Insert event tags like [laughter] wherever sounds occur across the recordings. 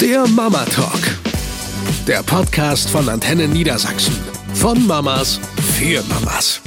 Der Mama Talk. Der Podcast von Antenne Niedersachsen. Von Mamas für Mamas.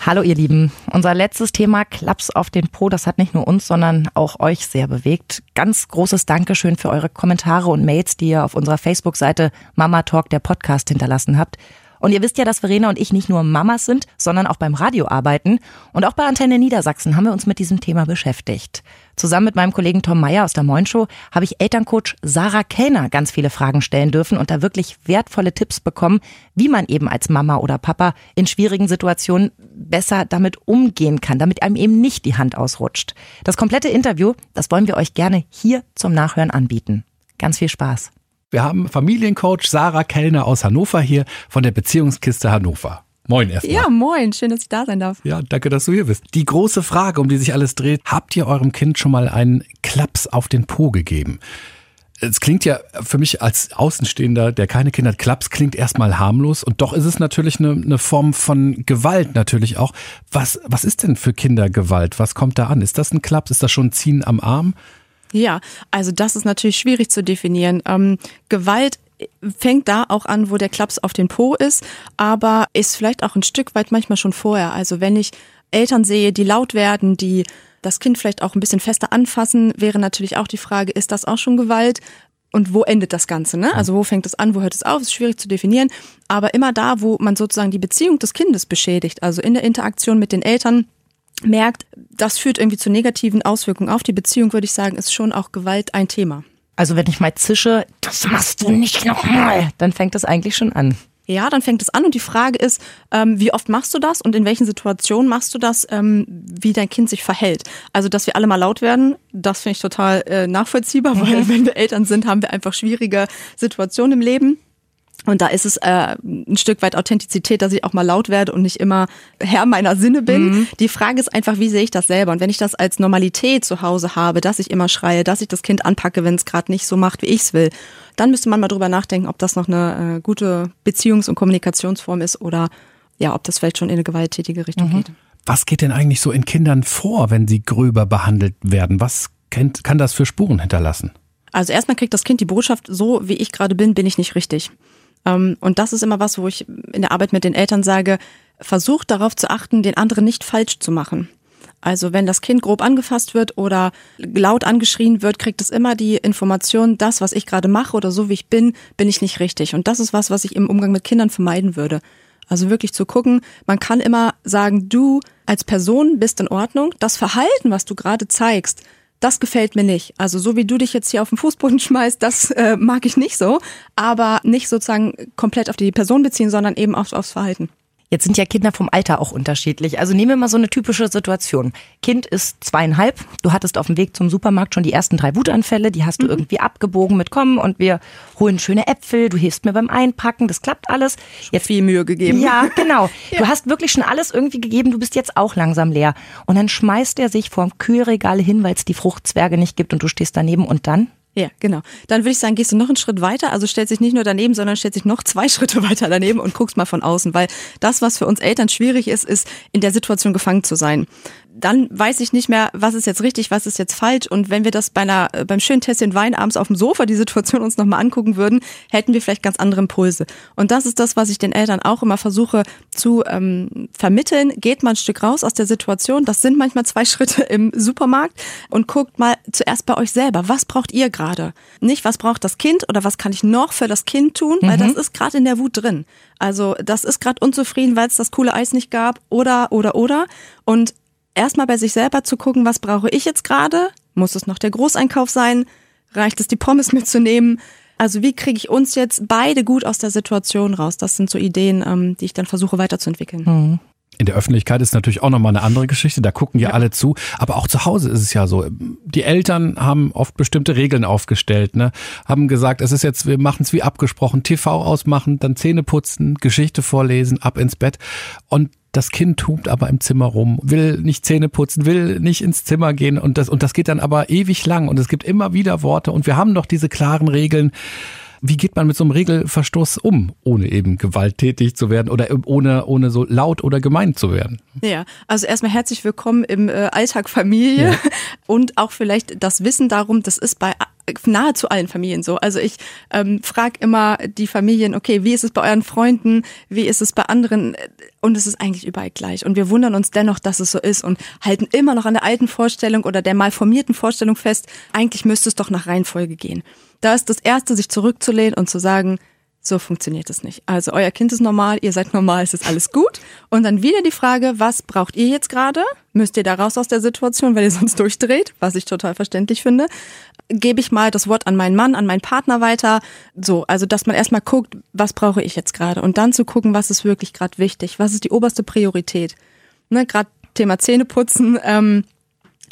Hallo ihr Lieben. Unser letztes Thema Klaps auf den Po, das hat nicht nur uns, sondern auch euch sehr bewegt. Ganz großes Dankeschön für eure Kommentare und Mails, die ihr auf unserer Facebook-Seite Mama Talk, der Podcast, hinterlassen habt. Und ihr wisst ja, dass Verena und ich nicht nur Mamas sind, sondern auch beim Radio arbeiten. Und auch bei Antenne Niedersachsen haben wir uns mit diesem Thema beschäftigt. Zusammen mit meinem Kollegen Tom Meyer aus der Moin Show habe ich Elterncoach Sarah Kellner ganz viele Fragen stellen dürfen und da wirklich wertvolle Tipps bekommen, wie man eben als Mama oder Papa in schwierigen Situationen besser damit umgehen kann, damit einem eben nicht die Hand ausrutscht. Das komplette Interview, das wollen wir euch gerne hier zum Nachhören anbieten. Ganz viel Spaß. Wir haben Familiencoach Sarah Kellner aus Hannover hier von der Beziehungskiste Hannover. Moin erstmal. Ja, moin. Schön, dass ich da sein darf. Ja, danke, dass du hier bist. Die große Frage, um die sich alles dreht, habt ihr eurem Kind schon mal einen Klaps auf den Po gegeben? Es klingt ja für mich als Außenstehender, der keine Kinder hat, Klaps klingt erstmal harmlos und doch ist es natürlich eine, eine Form von Gewalt natürlich auch. Was, was ist denn für Kinder Gewalt? Was kommt da an? Ist das ein Klaps? Ist das schon ein Ziehen am Arm? Ja, also das ist natürlich schwierig zu definieren. Ähm, Gewalt fängt da auch an, wo der Klaps auf den Po ist, aber ist vielleicht auch ein Stück weit manchmal schon vorher. Also wenn ich Eltern sehe, die laut werden, die das Kind vielleicht auch ein bisschen fester anfassen, wäre natürlich auch die Frage, ist das auch schon Gewalt? Und wo endet das Ganze? Ne? Also wo fängt es an, wo hört es auf? Ist schwierig zu definieren. Aber immer da, wo man sozusagen die Beziehung des Kindes beschädigt, also in der Interaktion mit den Eltern, merkt, das führt irgendwie zu negativen Auswirkungen auf die Beziehung, würde ich sagen, ist schon auch Gewalt ein Thema. Also wenn ich mal zische, das machst du nicht nochmal, dann fängt das eigentlich schon an. Ja, dann fängt es an und die Frage ist, ähm, wie oft machst du das und in welchen Situationen machst du das, ähm, wie dein Kind sich verhält. Also, dass wir alle mal laut werden, das finde ich total äh, nachvollziehbar, mhm. weil wenn wir Eltern sind, haben wir einfach schwierige Situationen im Leben. Und da ist es äh, ein Stück weit Authentizität, dass ich auch mal laut werde und nicht immer Herr meiner Sinne bin. Mhm. Die Frage ist einfach, wie sehe ich das selber? Und wenn ich das als Normalität zu Hause habe, dass ich immer schreie, dass ich das Kind anpacke, wenn es gerade nicht so macht, wie ich es will, dann müsste man mal drüber nachdenken, ob das noch eine äh, gute Beziehungs- und Kommunikationsform ist oder ja, ob das vielleicht schon in eine gewalttätige Richtung mhm. geht. Was geht denn eigentlich so in Kindern vor, wenn sie gröber behandelt werden? Was kann, kann das für Spuren hinterlassen? Also erstmal kriegt das Kind die Botschaft, so wie ich gerade bin, bin ich nicht richtig. Ähm, und das ist immer was, wo ich in der Arbeit mit den Eltern sage, versucht darauf zu achten, den anderen nicht falsch zu machen. Also wenn das Kind grob angefasst wird oder laut angeschrien wird, kriegt es immer die Information, das, was ich gerade mache oder so wie ich bin, bin ich nicht richtig. Und das ist was, was ich im Umgang mit Kindern vermeiden würde. Also wirklich zu gucken, man kann immer sagen, du als Person bist in Ordnung. Das Verhalten, was du gerade zeigst, das gefällt mir nicht. Also so wie du dich jetzt hier auf den Fußboden [laughs] schmeißt, das äh, mag ich nicht so, aber nicht sozusagen komplett auf die Person beziehen, sondern eben aufs, aufs Verhalten. Jetzt sind ja Kinder vom Alter auch unterschiedlich. Also nehmen wir mal so eine typische Situation. Kind ist zweieinhalb. Du hattest auf dem Weg zum Supermarkt schon die ersten drei Wutanfälle. Die hast du mhm. irgendwie abgebogen mit kommen und wir holen schöne Äpfel. Du hilfst mir beim Einpacken. Das klappt alles. Jetzt viel Mühe gegeben. Ja, genau. [laughs] ja. Du hast wirklich schon alles irgendwie gegeben. Du bist jetzt auch langsam leer. Und dann schmeißt er sich vorm Kühlregal hin, weil es die Fruchtzwerge nicht gibt und du stehst daneben und dann? Ja, genau. Dann würde ich sagen, gehst du noch einen Schritt weiter, also stellst dich nicht nur daneben, sondern stellst dich noch zwei [laughs] Schritte weiter daneben und guckst mal von außen, weil das, was für uns Eltern schwierig ist, ist, in der Situation gefangen zu sein dann weiß ich nicht mehr, was ist jetzt richtig, was ist jetzt falsch. Und wenn wir das bei einer, äh, beim schönen Tässchen Wein abends auf dem Sofa die Situation uns nochmal angucken würden, hätten wir vielleicht ganz andere Impulse. Und das ist das, was ich den Eltern auch immer versuche zu ähm, vermitteln. Geht mal ein Stück raus aus der Situation. Das sind manchmal zwei [laughs] Schritte im Supermarkt und guckt mal zuerst bei euch selber. Was braucht ihr gerade? Nicht, was braucht das Kind oder was kann ich noch für das Kind tun? Weil mhm. das ist gerade in der Wut drin. Also das ist gerade unzufrieden, weil es das coole Eis nicht gab oder, oder, oder. Und erstmal bei sich selber zu gucken, was brauche ich jetzt gerade? Muss es noch der Großeinkauf sein? Reicht es, die Pommes mitzunehmen? Also wie kriege ich uns jetzt beide gut aus der Situation raus? Das sind so Ideen, ähm, die ich dann versuche weiterzuentwickeln. Mhm. In der Öffentlichkeit ist natürlich auch nochmal eine andere Geschichte, da gucken ja, ja, alle zu. Aber auch zu Hause ist es ja so. Die Eltern haben oft bestimmte Regeln aufgestellt, ne? haben gesagt, es ist jetzt, wir machen es wie abgesprochen, TV ausmachen, dann Zähne putzen, Geschichte vorlesen, ab ins Bett. Und das Kind tobt aber im Zimmer rum, will nicht Zähne putzen, will nicht ins Zimmer gehen und das, und das geht dann aber ewig lang und es gibt immer wieder Worte und wir haben doch diese klaren Regeln. Wie geht man mit so einem Regelverstoß um, ohne eben gewalttätig zu werden oder ohne, ohne so laut oder gemein zu werden? Ja, also erstmal herzlich willkommen im äh, Alltag Familie ja. [laughs] und auch vielleicht das Wissen darum, das ist bei nahezu allen Familien so. Also ich ähm, frage immer die Familien, okay, wie ist es bei euren Freunden, wie ist es bei anderen? Und es ist eigentlich überall gleich. Und wir wundern uns dennoch, dass es so ist und halten immer noch an der alten Vorstellung oder der mal formierten Vorstellung fest, eigentlich müsste es doch nach Reihenfolge gehen. Da ist das Erste, sich zurückzulehnen und zu sagen, so funktioniert es nicht. Also euer Kind ist normal, ihr seid normal, es ist alles gut. Und dann wieder die Frage, was braucht ihr jetzt gerade? Müsst ihr da raus aus der Situation, weil ihr sonst durchdreht, was ich total verständlich finde. Gebe ich mal das Wort an meinen Mann, an meinen Partner weiter. So, also dass man erstmal guckt, was brauche ich jetzt gerade? Und dann zu gucken, was ist wirklich gerade wichtig, was ist die oberste Priorität. Ne, gerade Thema Zähneputzen, ähm,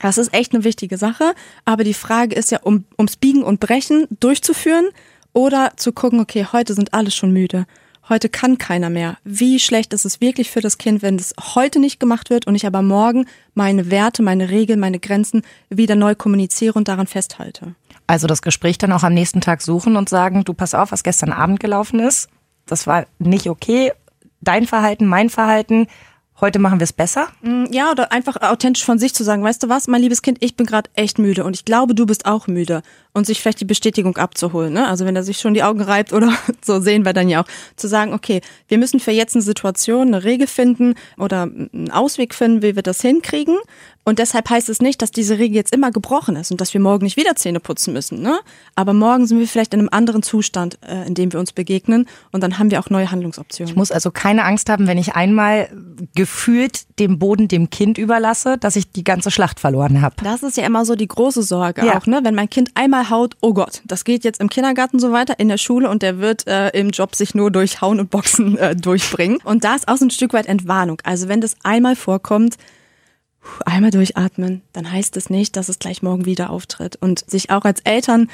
das ist echt eine wichtige Sache. Aber die Frage ist ja, um, ums Biegen und Brechen durchzuführen oder zu gucken, okay, heute sind alle schon müde. Heute kann keiner mehr. Wie schlecht ist es wirklich für das Kind, wenn es heute nicht gemacht wird und ich aber morgen meine Werte, meine Regeln, meine Grenzen wieder neu kommuniziere und daran festhalte? Also das Gespräch dann auch am nächsten Tag suchen und sagen, du pass auf, was gestern Abend gelaufen ist. Das war nicht okay. Dein Verhalten, mein Verhalten heute machen wir es besser? Mm, ja, oder einfach authentisch von sich zu sagen, weißt du was, mein liebes Kind, ich bin gerade echt müde und ich glaube, du bist auch müde und sich vielleicht die Bestätigung abzuholen. Ne? Also wenn er sich schon die Augen reibt oder [laughs] so sehen wir dann ja auch, zu sagen, okay, wir müssen für jetzt eine Situation, eine Regel finden oder einen Ausweg finden, wie wir das hinkriegen. Und deshalb heißt es nicht, dass diese Regel jetzt immer gebrochen ist und dass wir morgen nicht wieder Zähne putzen müssen. Ne? Aber morgen sind wir vielleicht in einem anderen Zustand, äh, in dem wir uns begegnen und dann haben wir auch neue Handlungsoptionen. Ich muss also keine Angst haben, wenn ich einmal gefühlt dem Boden dem Kind überlasse, dass ich die ganze Schlacht verloren habe. Das ist ja immer so die große Sorge ja. auch, ne? Wenn mein Kind einmal haut, oh Gott, das geht jetzt im Kindergarten so weiter, in der Schule und der wird äh, im Job sich nur durch Hauen und Boxen äh, durchbringen. Und da ist auch so ein Stück weit Entwarnung. Also wenn das einmal vorkommt, einmal durchatmen, dann heißt es nicht, dass es gleich morgen wieder auftritt. Und sich auch als Eltern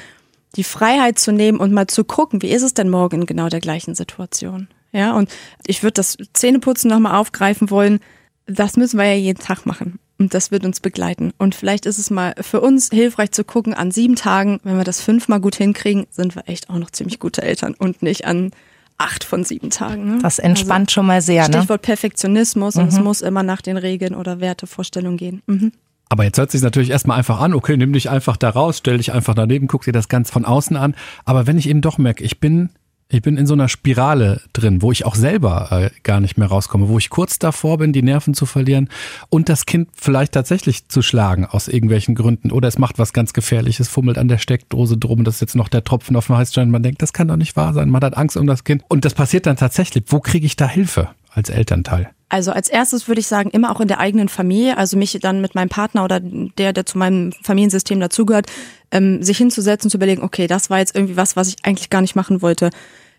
die Freiheit zu nehmen und mal zu gucken, wie ist es denn morgen in genau der gleichen Situation? Ja, und ich würde das Zähneputzen nochmal aufgreifen wollen. Das müssen wir ja jeden Tag machen. Und das wird uns begleiten. Und vielleicht ist es mal für uns hilfreich zu gucken, an sieben Tagen, wenn wir das fünfmal gut hinkriegen, sind wir echt auch noch ziemlich gute Eltern und nicht an acht von sieben Tagen. Ne? Das entspannt also, schon mal sehr. Ne? Stichwort Perfektionismus mhm. und es muss immer nach den Regeln oder Wertevorstellungen gehen. Mhm. Aber jetzt hört sich natürlich erstmal einfach an, okay, nimm dich einfach da raus, stell dich einfach daneben, guck dir das ganz von außen an. Aber wenn ich eben doch merke, ich bin ich bin in so einer Spirale drin, wo ich auch selber äh, gar nicht mehr rauskomme, wo ich kurz davor bin, die Nerven zu verlieren und das Kind vielleicht tatsächlich zu schlagen aus irgendwelchen Gründen. Oder es macht was ganz Gefährliches, fummelt an der Steckdose drum, das ist jetzt noch der Tropfen auf dem Heißstein. Man denkt, das kann doch nicht wahr sein. Man hat Angst um das Kind. Und das passiert dann tatsächlich. Wo kriege ich da Hilfe als Elternteil? Also als erstes würde ich sagen, immer auch in der eigenen Familie, also mich dann mit meinem Partner oder der, der zu meinem Familiensystem dazugehört, ähm, sich hinzusetzen, zu überlegen, okay, das war jetzt irgendwie was, was ich eigentlich gar nicht machen wollte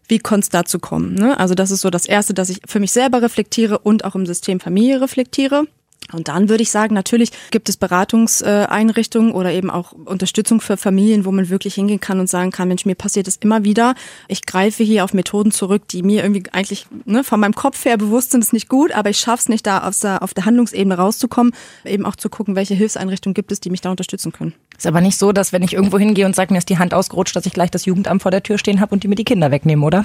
wie konnte es dazu kommen? Ne? Also das ist so das Erste, dass ich für mich selber reflektiere und auch im System Familie reflektiere. Und dann würde ich sagen, natürlich gibt es Beratungseinrichtungen oder eben auch Unterstützung für Familien, wo man wirklich hingehen kann und sagen kann, Mensch, mir passiert es immer wieder. Ich greife hier auf Methoden zurück, die mir irgendwie eigentlich ne, von meinem Kopf her bewusst sind, ist nicht gut, aber ich schaffe es nicht, da auf der, auf der Handlungsebene rauszukommen, eben auch zu gucken, welche Hilfseinrichtungen gibt es, die mich da unterstützen können. Ist aber nicht so, dass wenn ich irgendwo hingehe und sage, mir ist die Hand ausgerutscht, dass ich gleich das Jugendamt vor der Tür stehen habe und die mir die Kinder wegnehmen, oder?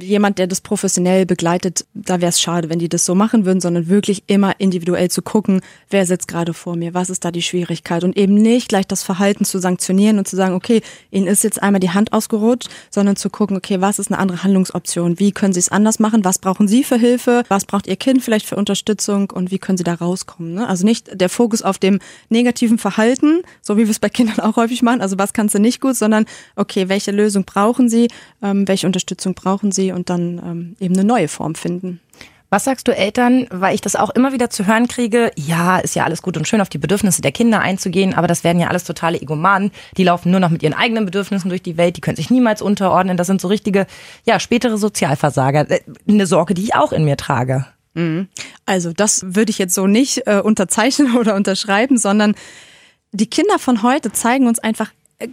Jemand, der das professionell begleitet, da wäre es schade, wenn die das so machen würden, sondern wirklich immer individuell zu gucken, wer sitzt gerade vor mir, was ist da die Schwierigkeit und eben nicht gleich das Verhalten zu sanktionieren und zu sagen, okay, ihnen ist jetzt einmal die Hand ausgerutscht, sondern zu gucken, okay, was ist eine andere Handlungsoption, wie können sie es anders machen, was brauchen sie für Hilfe, was braucht ihr Kind vielleicht für Unterstützung und wie können sie da rauskommen. Ne? Also nicht der Fokus auf dem negativen Verhalten, so wie wir es bei bei Kindern auch häufig machen. Also was kannst du nicht gut, sondern okay, welche Lösung brauchen sie, ähm, welche Unterstützung brauchen sie und dann ähm, eben eine neue Form finden. Was sagst du Eltern, weil ich das auch immer wieder zu hören kriege, ja, ist ja alles gut und schön, auf die Bedürfnisse der Kinder einzugehen, aber das werden ja alles totale Egomanen, die laufen nur noch mit ihren eigenen Bedürfnissen durch die Welt, die können sich niemals unterordnen, das sind so richtige, ja, spätere Sozialversager. Äh, eine Sorge, die ich auch in mir trage. Mhm. Also das würde ich jetzt so nicht äh, unterzeichnen [laughs] oder unterschreiben, sondern die Kinder von heute zeigen uns einfach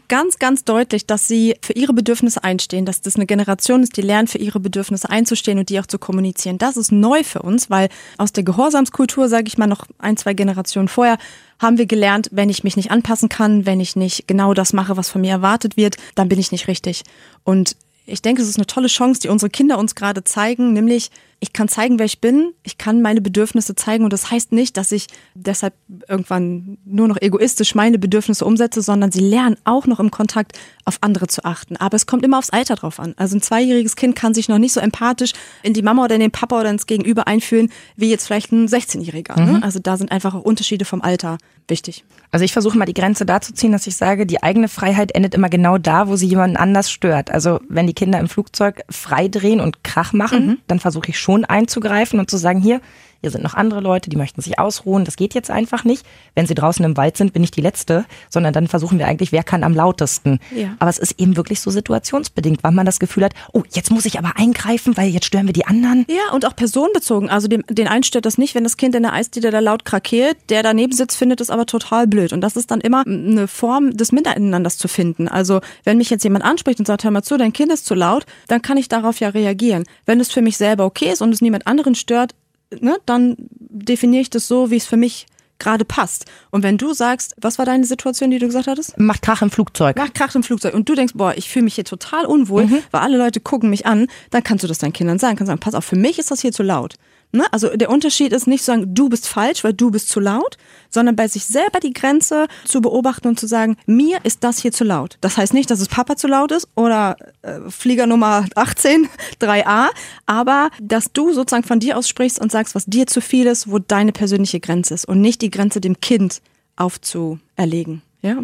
ganz, ganz deutlich, dass sie für ihre Bedürfnisse einstehen, dass das eine Generation ist, die lernt, für ihre Bedürfnisse einzustehen und die auch zu kommunizieren. Das ist neu für uns, weil aus der Gehorsamskultur, sage ich mal, noch ein, zwei Generationen vorher, haben wir gelernt, wenn ich mich nicht anpassen kann, wenn ich nicht genau das mache, was von mir erwartet wird, dann bin ich nicht richtig. Und ich denke, es ist eine tolle Chance, die unsere Kinder uns gerade zeigen, nämlich ich kann zeigen, wer ich bin, ich kann meine Bedürfnisse zeigen und das heißt nicht, dass ich deshalb irgendwann nur noch egoistisch meine Bedürfnisse umsetze, sondern sie lernen auch noch im Kontakt auf andere zu achten. Aber es kommt immer aufs Alter drauf an. Also ein zweijähriges Kind kann sich noch nicht so empathisch in die Mama oder in den Papa oder ins Gegenüber einfühlen, wie jetzt vielleicht ein 16-Jähriger. Ne? Mhm. Also da sind einfach auch Unterschiede vom Alter wichtig. Also ich versuche mal die Grenze da zu ziehen, dass ich sage, die eigene Freiheit endet immer genau da, wo sie jemanden anders stört. Also wenn die Kinder im Flugzeug frei drehen und Krach machen, mhm. dann versuche ich schon einzugreifen und zu sagen, hier, hier sind noch andere Leute, die möchten sich ausruhen. Das geht jetzt einfach nicht. Wenn sie draußen im Wald sind, bin ich die Letzte, sondern dann versuchen wir eigentlich, wer kann am lautesten. Ja. Aber es ist eben wirklich so situationsbedingt, wann man das Gefühl hat, oh, jetzt muss ich aber eingreifen, weil jetzt stören wir die anderen. Ja, und auch personenbezogen. Also dem, den einen stört das nicht, wenn das Kind in der Eisdiele da laut krakeelt, der daneben sitzt, findet es aber total blöd. Und das ist dann immer eine Form des Miteinanders zu finden. Also wenn mich jetzt jemand anspricht und sagt, hör mal zu, dein Kind ist zu laut, dann kann ich darauf ja reagieren. Wenn es für mich selber okay ist und es niemand anderen stört, ne, dann definiere ich das so, wie es für mich gerade passt. Und wenn du sagst, was war deine Situation, die du gesagt hattest? Macht Krach im Flugzeug. Macht Krach im Flugzeug. Und du denkst, boah, ich fühle mich hier total unwohl, mhm. weil alle Leute gucken mich an, dann kannst du das deinen Kindern sagen. Kannst sagen, pass auf, für mich ist das hier zu laut. Ne? Also der Unterschied ist nicht zu sagen, du bist falsch, weil du bist zu laut, sondern bei sich selber die Grenze zu beobachten und zu sagen, mir ist das hier zu laut. Das heißt nicht, dass es Papa zu laut ist oder äh, Flieger Nummer 18, 3a, [laughs] aber dass du sozusagen von dir aus sprichst und sagst, was dir zu viel ist, wo deine persönliche Grenze ist und nicht die Grenze dem Kind aufzuerlegen. Ja?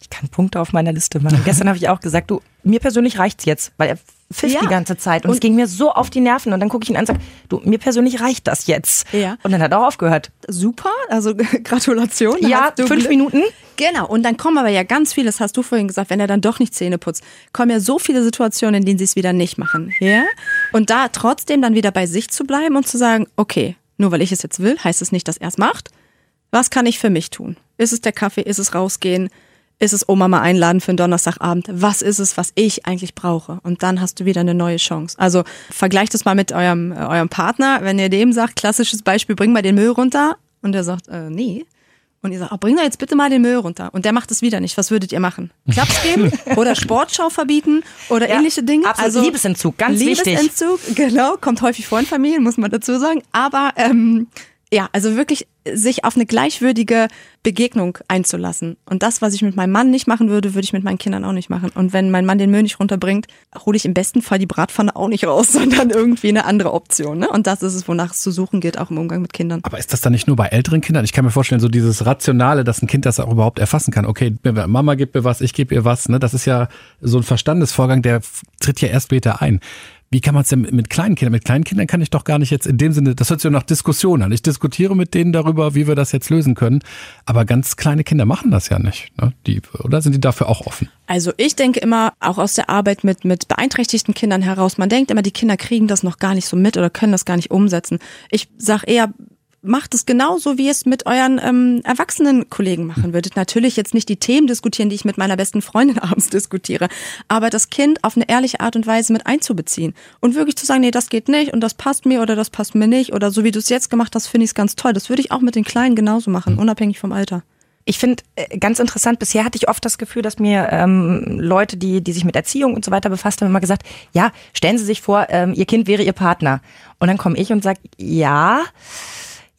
Ich kann Punkte auf meiner Liste machen. Gestern habe ich auch gesagt, du, mir persönlich reicht's jetzt, weil er pfiff ja. die ganze Zeit und, und, es ging mir so auf die Nerven und dann gucke ich ihn an und sage, du, mir persönlich reicht das jetzt. Ja. Und dann hat er auch aufgehört. Super, also [laughs] Gratulation. Ja, fünf Glück. Minuten. Genau, und dann kommen aber ja ganz viele, das hast du vorhin gesagt, wenn er dann doch nicht Zähne putzt, kommen ja so viele Situationen, in denen sie es wieder nicht machen. Ja? Und da trotzdem dann wieder bei sich zu bleiben und zu sagen, okay, nur weil ich es jetzt will, heißt es nicht, dass er es macht. Was kann ich für mich tun? Ist es der Kaffee? Ist es rausgehen? Ist es Oma mal einladen für einen Donnerstagabend? Was ist es, was ich eigentlich brauche? Und dann hast du wieder eine neue Chance. Also vergleicht es mal mit eurem, äh, eurem Partner. Wenn ihr dem sagt, klassisches Beispiel, bring mal den Müll runter. Und der sagt, äh, nee. Und ihr sagt, oh, bring doch jetzt bitte mal den Müll runter. Und der macht es wieder nicht. Was würdet ihr machen? [laughs] Klaps geben oder Sportschau verbieten oder ja, ähnliche Dinge? Absolut. Also Liebesentzug, ganz Liebesentzug, wichtig. Liebesentzug, [laughs] genau, kommt häufig vor in Familien, muss man dazu sagen. Aber ähm, ja, also wirklich sich auf eine gleichwürdige Begegnung einzulassen. Und das, was ich mit meinem Mann nicht machen würde, würde ich mit meinen Kindern auch nicht machen. Und wenn mein Mann den Müll nicht runterbringt, hole ich im besten Fall die Bratpfanne auch nicht raus, [laughs] sondern irgendwie eine andere Option. Ne? Und das ist es, wonach es zu suchen geht, auch im Umgang mit Kindern. Aber ist das dann nicht nur bei älteren Kindern? Ich kann mir vorstellen, so dieses Rationale, dass ein Kind das auch überhaupt erfassen kann. Okay, Mama gibt mir was, ich gebe ihr was. Ne? Das ist ja so ein Verstandesvorgang, der tritt ja erst später ein. Wie kann man es denn mit kleinen Kindern? Mit kleinen Kindern kann ich doch gar nicht jetzt in dem Sinne, das hört sich nach Diskussion an. Ich diskutiere mit denen darüber, wie wir das jetzt lösen können. Aber ganz kleine Kinder machen das ja nicht. Ne? Die, oder sind die dafür auch offen? Also ich denke immer, auch aus der Arbeit mit, mit beeinträchtigten Kindern heraus, man denkt immer, die Kinder kriegen das noch gar nicht so mit oder können das gar nicht umsetzen. Ich sage eher, macht es genauso, wie ihr es mit euren ähm, erwachsenen Kollegen machen würdet. Natürlich jetzt nicht die Themen diskutieren, die ich mit meiner besten Freundin [laughs] abends diskutiere, aber das Kind auf eine ehrliche Art und Weise mit einzubeziehen und wirklich zu sagen, nee, das geht nicht und das passt mir oder das passt mir nicht oder so wie du es jetzt gemacht hast, finde ich es ganz toll. Das würde ich auch mit den Kleinen genauso machen, mhm. unabhängig vom Alter. Ich finde äh, ganz interessant, bisher hatte ich oft das Gefühl, dass mir ähm, Leute, die, die sich mit Erziehung und so weiter befasst haben, immer gesagt, ja, stellen Sie sich vor, ähm, Ihr Kind wäre Ihr Partner. Und dann komme ich und sage, ja,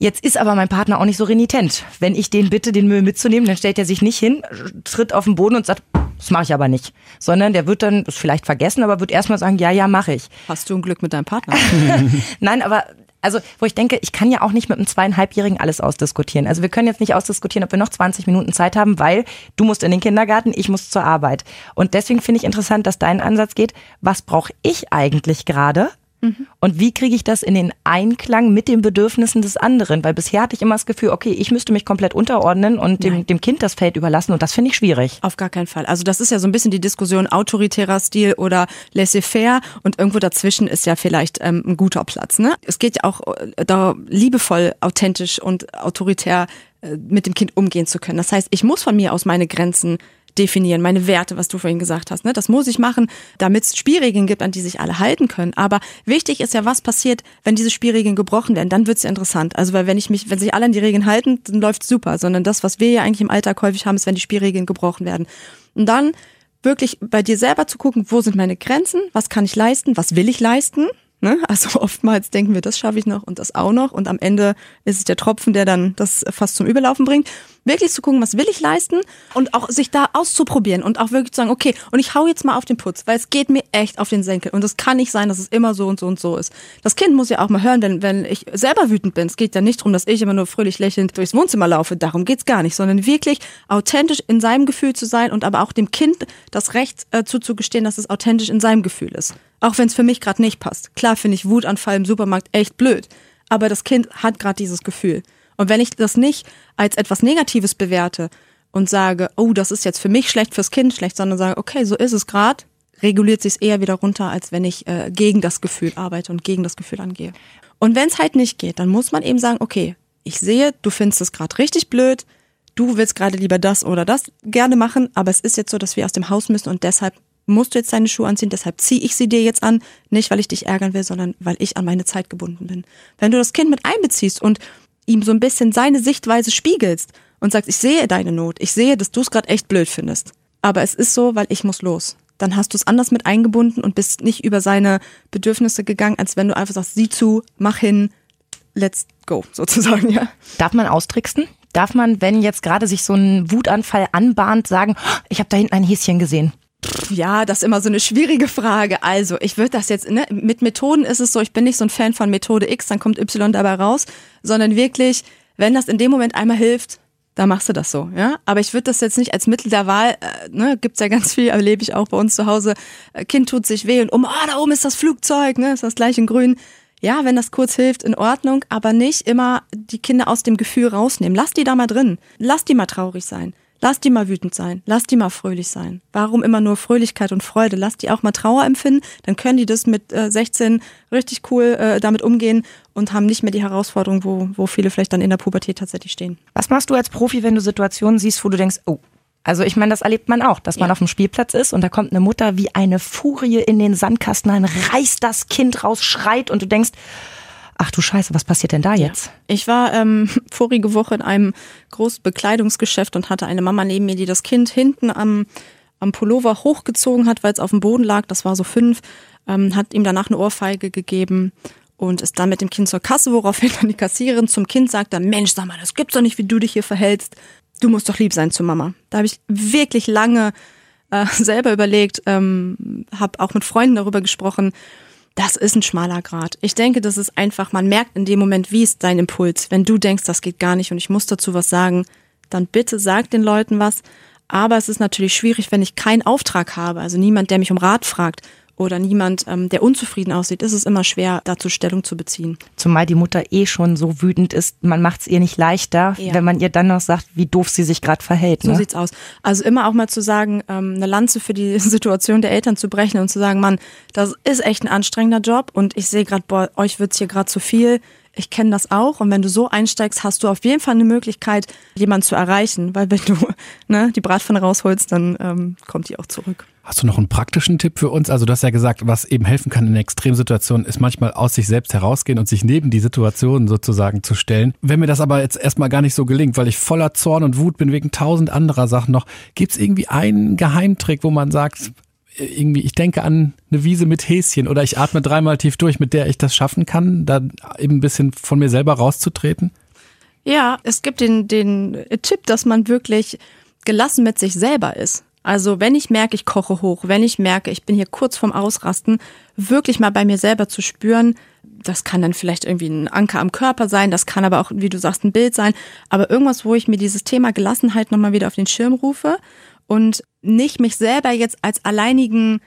Jetzt ist aber mein Partner auch nicht so renitent. Wenn ich den bitte, den Müll mitzunehmen, dann stellt er sich nicht hin, tritt auf den Boden und sagt, das mache ich aber nicht. Sondern der wird dann das vielleicht vergessen, aber wird erstmal sagen, ja, ja, mache ich. Hast du ein Glück mit deinem Partner? [laughs] [laughs] Nein, aber also wo ich denke, ich kann ja auch nicht mit einem zweieinhalbjährigen alles ausdiskutieren. Also wir können jetzt nicht ausdiskutieren, ob wir noch 20 Minuten Zeit haben, weil du musst in den Kindergarten, ich muss zur Arbeit. Und deswegen finde ich interessant, dass dein Ansatz geht, was brauche ich eigentlich gerade? Mhm. Und wie kriege ich das in den Einklang mit den Bedürfnissen des anderen? Weil bisher hatte ich immer das Gefühl, okay, ich müsste mich komplett unterordnen und dem, dem Kind das Feld überlassen und das finde ich schwierig. Auf gar keinen Fall. Also das ist ja so ein bisschen die Diskussion autoritärer Stil oder laissez-faire und irgendwo dazwischen ist ja vielleicht ähm, ein guter Platz. Ne? Es geht ja auch äh, da liebevoll, authentisch und autoritär äh, mit dem Kind umgehen zu können. Das heißt, ich muss von mir aus meine Grenzen definieren, meine Werte, was du vorhin gesagt hast. Ne? Das muss ich machen, damit es Spielregeln gibt, an die sich alle halten können. Aber wichtig ist ja, was passiert, wenn diese Spielregeln gebrochen werden. Dann wird es ja interessant. Also weil wenn ich mich, wenn sich alle an die Regeln halten, dann läuft super. Sondern das, was wir ja eigentlich im Alltag häufig haben, ist, wenn die Spielregeln gebrochen werden. Und dann wirklich bei dir selber zu gucken, wo sind meine Grenzen, was kann ich leisten, was will ich leisten Ne? Also [laughs] oftmals denken wir, das schaffe ich noch und das auch noch. Und am Ende ist es der Tropfen, der dann das fast zum Überlaufen bringt. Wirklich zu gucken, was will ich leisten und auch sich da auszuprobieren und auch wirklich zu sagen, okay, und ich hau jetzt mal auf den Putz, weil es geht mir echt auf den Senkel. Und es kann nicht sein, dass es immer so und so und so ist. Das Kind muss ja auch mal hören, wenn, wenn ich selber wütend bin. Es geht ja nicht darum, dass ich immer nur fröhlich lächelnd durchs Wohnzimmer laufe. Darum geht's gar nicht, sondern wirklich authentisch in seinem Gefühl zu sein und aber auch dem Kind das Recht äh, zuzugestehen, dass es authentisch in seinem Gefühl ist. Auch wenn es für mich gerade nicht passt. Klar finde ich Wutanfall im Supermarkt echt blöd. Aber das Kind hat gerade dieses Gefühl. Und wenn ich das nicht als etwas Negatives bewerte und sage, oh, das ist jetzt für mich schlecht, fürs Kind schlecht, sondern sage, okay, so ist es gerade, reguliert sich es eher wieder runter, als wenn ich äh, gegen das Gefühl arbeite und gegen das Gefühl angehe. Und wenn es halt nicht geht, dann muss man eben sagen, okay, ich sehe, du findest es gerade richtig blöd, du willst gerade lieber das oder das gerne machen, aber es ist jetzt so, dass wir aus dem Haus müssen und deshalb musst du jetzt deine Schuhe anziehen, deshalb ziehe ich sie dir jetzt an, nicht weil ich dich ärgern will, sondern weil ich an meine Zeit gebunden bin. Wenn du das Kind mit einbeziehst und ihm so ein bisschen seine Sichtweise spiegelst und sagst, ich sehe deine Not, ich sehe, dass du es gerade echt blöd findest, aber es ist so, weil ich muss los. Dann hast du es anders mit eingebunden und bist nicht über seine Bedürfnisse gegangen, als wenn du einfach sagst, sieh zu, mach hin, let's go, [laughs] sozusagen, ja. Darf man austricksen? Darf man, wenn jetzt gerade sich so ein Wutanfall anbahnt, sagen, ich habe da hinten ein Häschen gesehen? Ja, das ist immer so eine schwierige Frage. Also, ich würde das jetzt, ne, mit Methoden ist es so, ich bin nicht so ein Fan von Methode X, dann kommt Y dabei raus, sondern wirklich, wenn das in dem Moment einmal hilft, dann machst du das so, ja. Aber ich würde das jetzt nicht als Mittel der Wahl, äh, ne, gibt's ja ganz viel, erlebe ich auch bei uns zu Hause. Äh, kind tut sich weh und um, oh, da oben ist das Flugzeug, ne, ist das gleich in grün. Ja, wenn das kurz hilft, in Ordnung, aber nicht immer die Kinder aus dem Gefühl rausnehmen. Lass die da mal drin. Lass die mal traurig sein. Lass die mal wütend sein, lass die mal fröhlich sein. Warum immer nur Fröhlichkeit und Freude? Lass die auch mal Trauer empfinden, dann können die das mit äh, 16 richtig cool äh, damit umgehen und haben nicht mehr die Herausforderung, wo, wo viele vielleicht dann in der Pubertät tatsächlich stehen. Was machst du als Profi, wenn du Situationen siehst, wo du denkst, oh, also ich meine, das erlebt man auch, dass man ja. auf dem Spielplatz ist und da kommt eine Mutter wie eine Furie in den Sandkasten rein, reißt das Kind raus, schreit und du denkst, ach du Scheiße, was passiert denn da jetzt? Ich war ähm, [laughs] vorige Woche in einem großen Bekleidungsgeschäft und hatte eine Mama neben mir, die das Kind hinten am, am Pullover hochgezogen hat, weil es auf dem Boden lag, das war so fünf, ähm, hat ihm danach eine Ohrfeige gegeben und ist dann mit dem Kind zur Kasse, woraufhin [laughs] dann die Kassiererin zum Kind sagte, Mensch, sag mal, das gibt's doch nicht, wie du dich hier verhältst. Du musst doch lieb sein zu Mama. Da habe ich wirklich lange äh, [laughs] selber überlegt, ähm, habe auch mit Freunden darüber gesprochen das ist ein schmaler Grad. Ich denke, das ist einfach, man merkt in dem Moment, wie ist dein Impuls. Wenn du denkst, das geht gar nicht und ich muss dazu was sagen, dann bitte sag den Leuten was. Aber es ist natürlich schwierig, wenn ich keinen Auftrag habe, also niemand, der mich um Rat fragt oder niemand, ähm, der unzufrieden aussieht, ist es immer schwer, dazu Stellung zu beziehen. Zumal die Mutter eh schon so wütend ist, man macht es ihr nicht leichter, ja. wenn man ihr dann noch sagt, wie doof sie sich gerade verhält. Ne? So sieht's aus. Also immer auch mal zu sagen, ähm, eine Lanze für die [laughs] Situation der Eltern zu brechen und zu sagen, Mann, das ist echt ein anstrengender Job und ich sehe gerade, boah, euch wird's hier gerade zu viel ich kenne das auch. Und wenn du so einsteigst, hast du auf jeden Fall eine Möglichkeit, jemanden zu erreichen. Weil wenn du [laughs] ne, die Bratpfanne rausholst, dann ähm, kommt die auch zurück. Hast du noch einen praktischen Tipp für uns? Also du hast ja gesagt, was eben helfen kann in Extremsituationen, ist manchmal aus sich selbst herausgehen und sich neben die Situation sozusagen zu stellen. Wenn mir das aber jetzt erstmal gar nicht so gelingt, weil ich voller Zorn und Wut bin wegen tausend anderer Sachen noch, gibt es irgendwie einen Geheimtrick, wo man sagt, irgendwie, ich denke an eine Wiese mit Häschen oder ich atme dreimal tief durch, mit der ich das schaffen kann, da eben ein bisschen von mir selber rauszutreten? Ja, es gibt den, den Tipp, dass man wirklich gelassen mit sich selber ist. Also wenn ich merke, ich koche hoch, wenn ich merke, ich bin hier kurz vorm Ausrasten, wirklich mal bei mir selber zu spüren, das kann dann vielleicht irgendwie ein Anker am Körper sein, das kann aber auch, wie du sagst, ein Bild sein, aber irgendwas, wo ich mir dieses Thema Gelassenheit nochmal wieder auf den Schirm rufe und nicht mich selber jetzt als alleinigen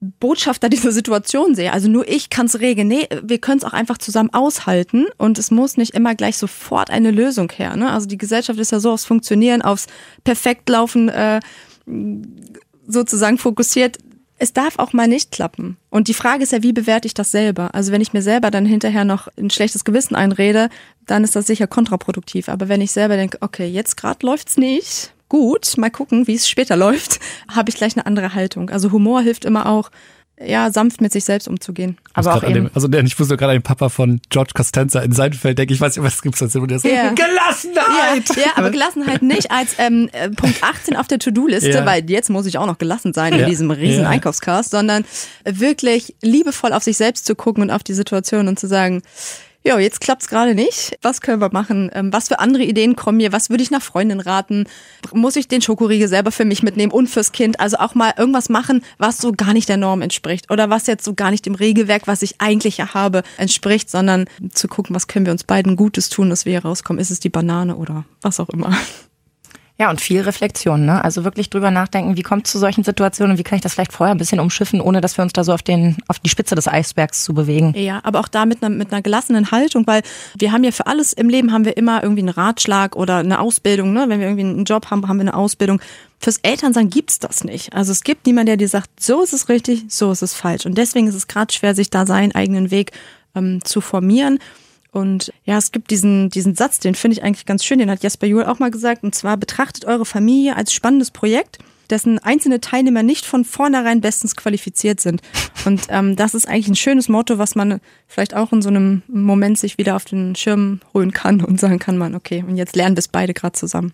Botschafter dieser Situation sehe. Also nur ich kann es regeln. Nee, wir können es auch einfach zusammen aushalten und es muss nicht immer gleich sofort eine Lösung her. Ne? Also die Gesellschaft ist ja so aufs Funktionieren, aufs Perfektlaufen äh, sozusagen fokussiert. Es darf auch mal nicht klappen. Und die Frage ist ja, wie bewerte ich das selber? Also wenn ich mir selber dann hinterher noch ein schlechtes Gewissen einrede, dann ist das sicher kontraproduktiv. Aber wenn ich selber denke, okay, jetzt gerade läuft's nicht, gut, mal gucken, wie es später [laughs] läuft, habe ich gleich eine andere Haltung. Also Humor hilft immer auch, ja, sanft mit sich selbst umzugehen. Aber auch eben, dem, also ich muss nur gerade an den Papa von George Costanza in Seinfeld denken. Ich weiß nicht, was gibt's dazu? Der sagt, Ja. Gelassenheit! Ja, ja, aber Gelassenheit nicht [laughs] als ähm, äh, Punkt 18 auf der To-Do-Liste, Ja. weil jetzt muss ich auch noch gelassen sein in Ja. diesem riesen Ja. Einkaufscast, sondern wirklich liebevoll auf sich selbst zu gucken und auf die Situation und zu sagen, ja, jetzt klappt's gerade nicht. Was können wir machen? Ähm, was für andere Ideen kommen mir? Was würde ich nach Freundin raten? Muss ich den Schokoriegel selber für mich mitnehmen und fürs Kind? Also auch mal irgendwas machen, was so gar nicht der Norm entspricht oder was jetzt so gar nicht dem Regelwerk, was ich eigentlich ja habe, entspricht, sondern zu gucken, was können wir uns beiden Gutes tun, dass wir hier rauskommen. Ist es die Banane oder was auch immer? Ja, und viel Reflexion, ne? Also wirklich drüber nachdenken, wie kommt es zu solchen Situationen und wie kann ich das vielleicht vorher ein bisschen umschiffen, ohne dass wir uns da so auf den, auf die Spitze des Eisbergs zu bewegen. Ja, aber auch da mit einer, mit einer gelassenen Haltung, weil wir haben ja für alles im Leben haben wir immer irgendwie einen Ratschlag oder eine Ausbildung, ne? Wenn wir irgendwie einen Job haben, haben wir eine Ausbildung. Fürs Elternsein gibt's das nicht. Also es gibt niemanden, der dir sagt, so ist es richtig, so ist es falsch. Und deswegen ist es gerade schwer, sich da seinen eigenen Weg ähm, zu formieren. Und ja, es gibt diesen, diesen Satz, den finde ich eigentlich ganz schön, den hat Jesper Juhl auch mal gesagt, und zwar betrachtet eure Familie als spannendes Projekt, dessen einzelne Teilnehmer nicht von vornherein bestens qualifiziert sind. Und ähm, das ist eigentlich ein schönes Motto, was man vielleicht auch in so einem Moment sich wieder auf den Schirm holen kann und sagen kann man, okay, und jetzt lernen wir es beide gerade zusammen.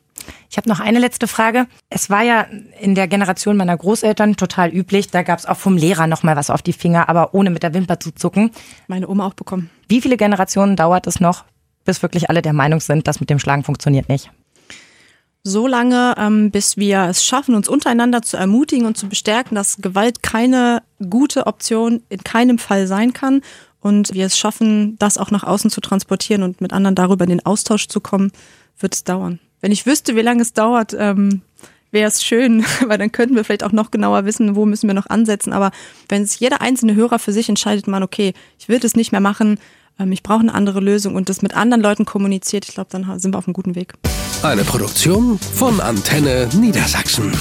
Ich habe noch eine letzte Frage. Es war ja in der Generation meiner Großeltern total üblich, da gab es auch vom Lehrer nochmal was auf die Finger, aber ohne mit der Wimper zu zucken. Meine Oma auch bekommen. Wie viele Generationen dauert es noch, bis wirklich alle der Meinung sind, das mit dem Schlagen funktioniert nicht? So lange, ähm, bis wir es schaffen, uns untereinander zu ermutigen und zu bestärken, dass Gewalt keine gute Option in keinem Fall sein kann und wir es schaffen, das auch nach außen zu transportieren und mit anderen darüber in den Austausch zu kommen, wird es dauern. Wenn ich wüsste, wie lange es dauert, ähm, wäre es schön, [laughs] weil dann könnten wir vielleicht auch noch genauer wissen, wo müssen wir noch ansetzen. Aber wenn es jeder einzelne Hörer für sich entscheidet, man, okay, ich will das nicht mehr machen, ähm, ich brauche eine andere Lösung und das mit anderen Leuten kommuniziert, ich glaube, dann sind wir auf einem guten Weg. Eine Produktion von Antenne Niedersachsen.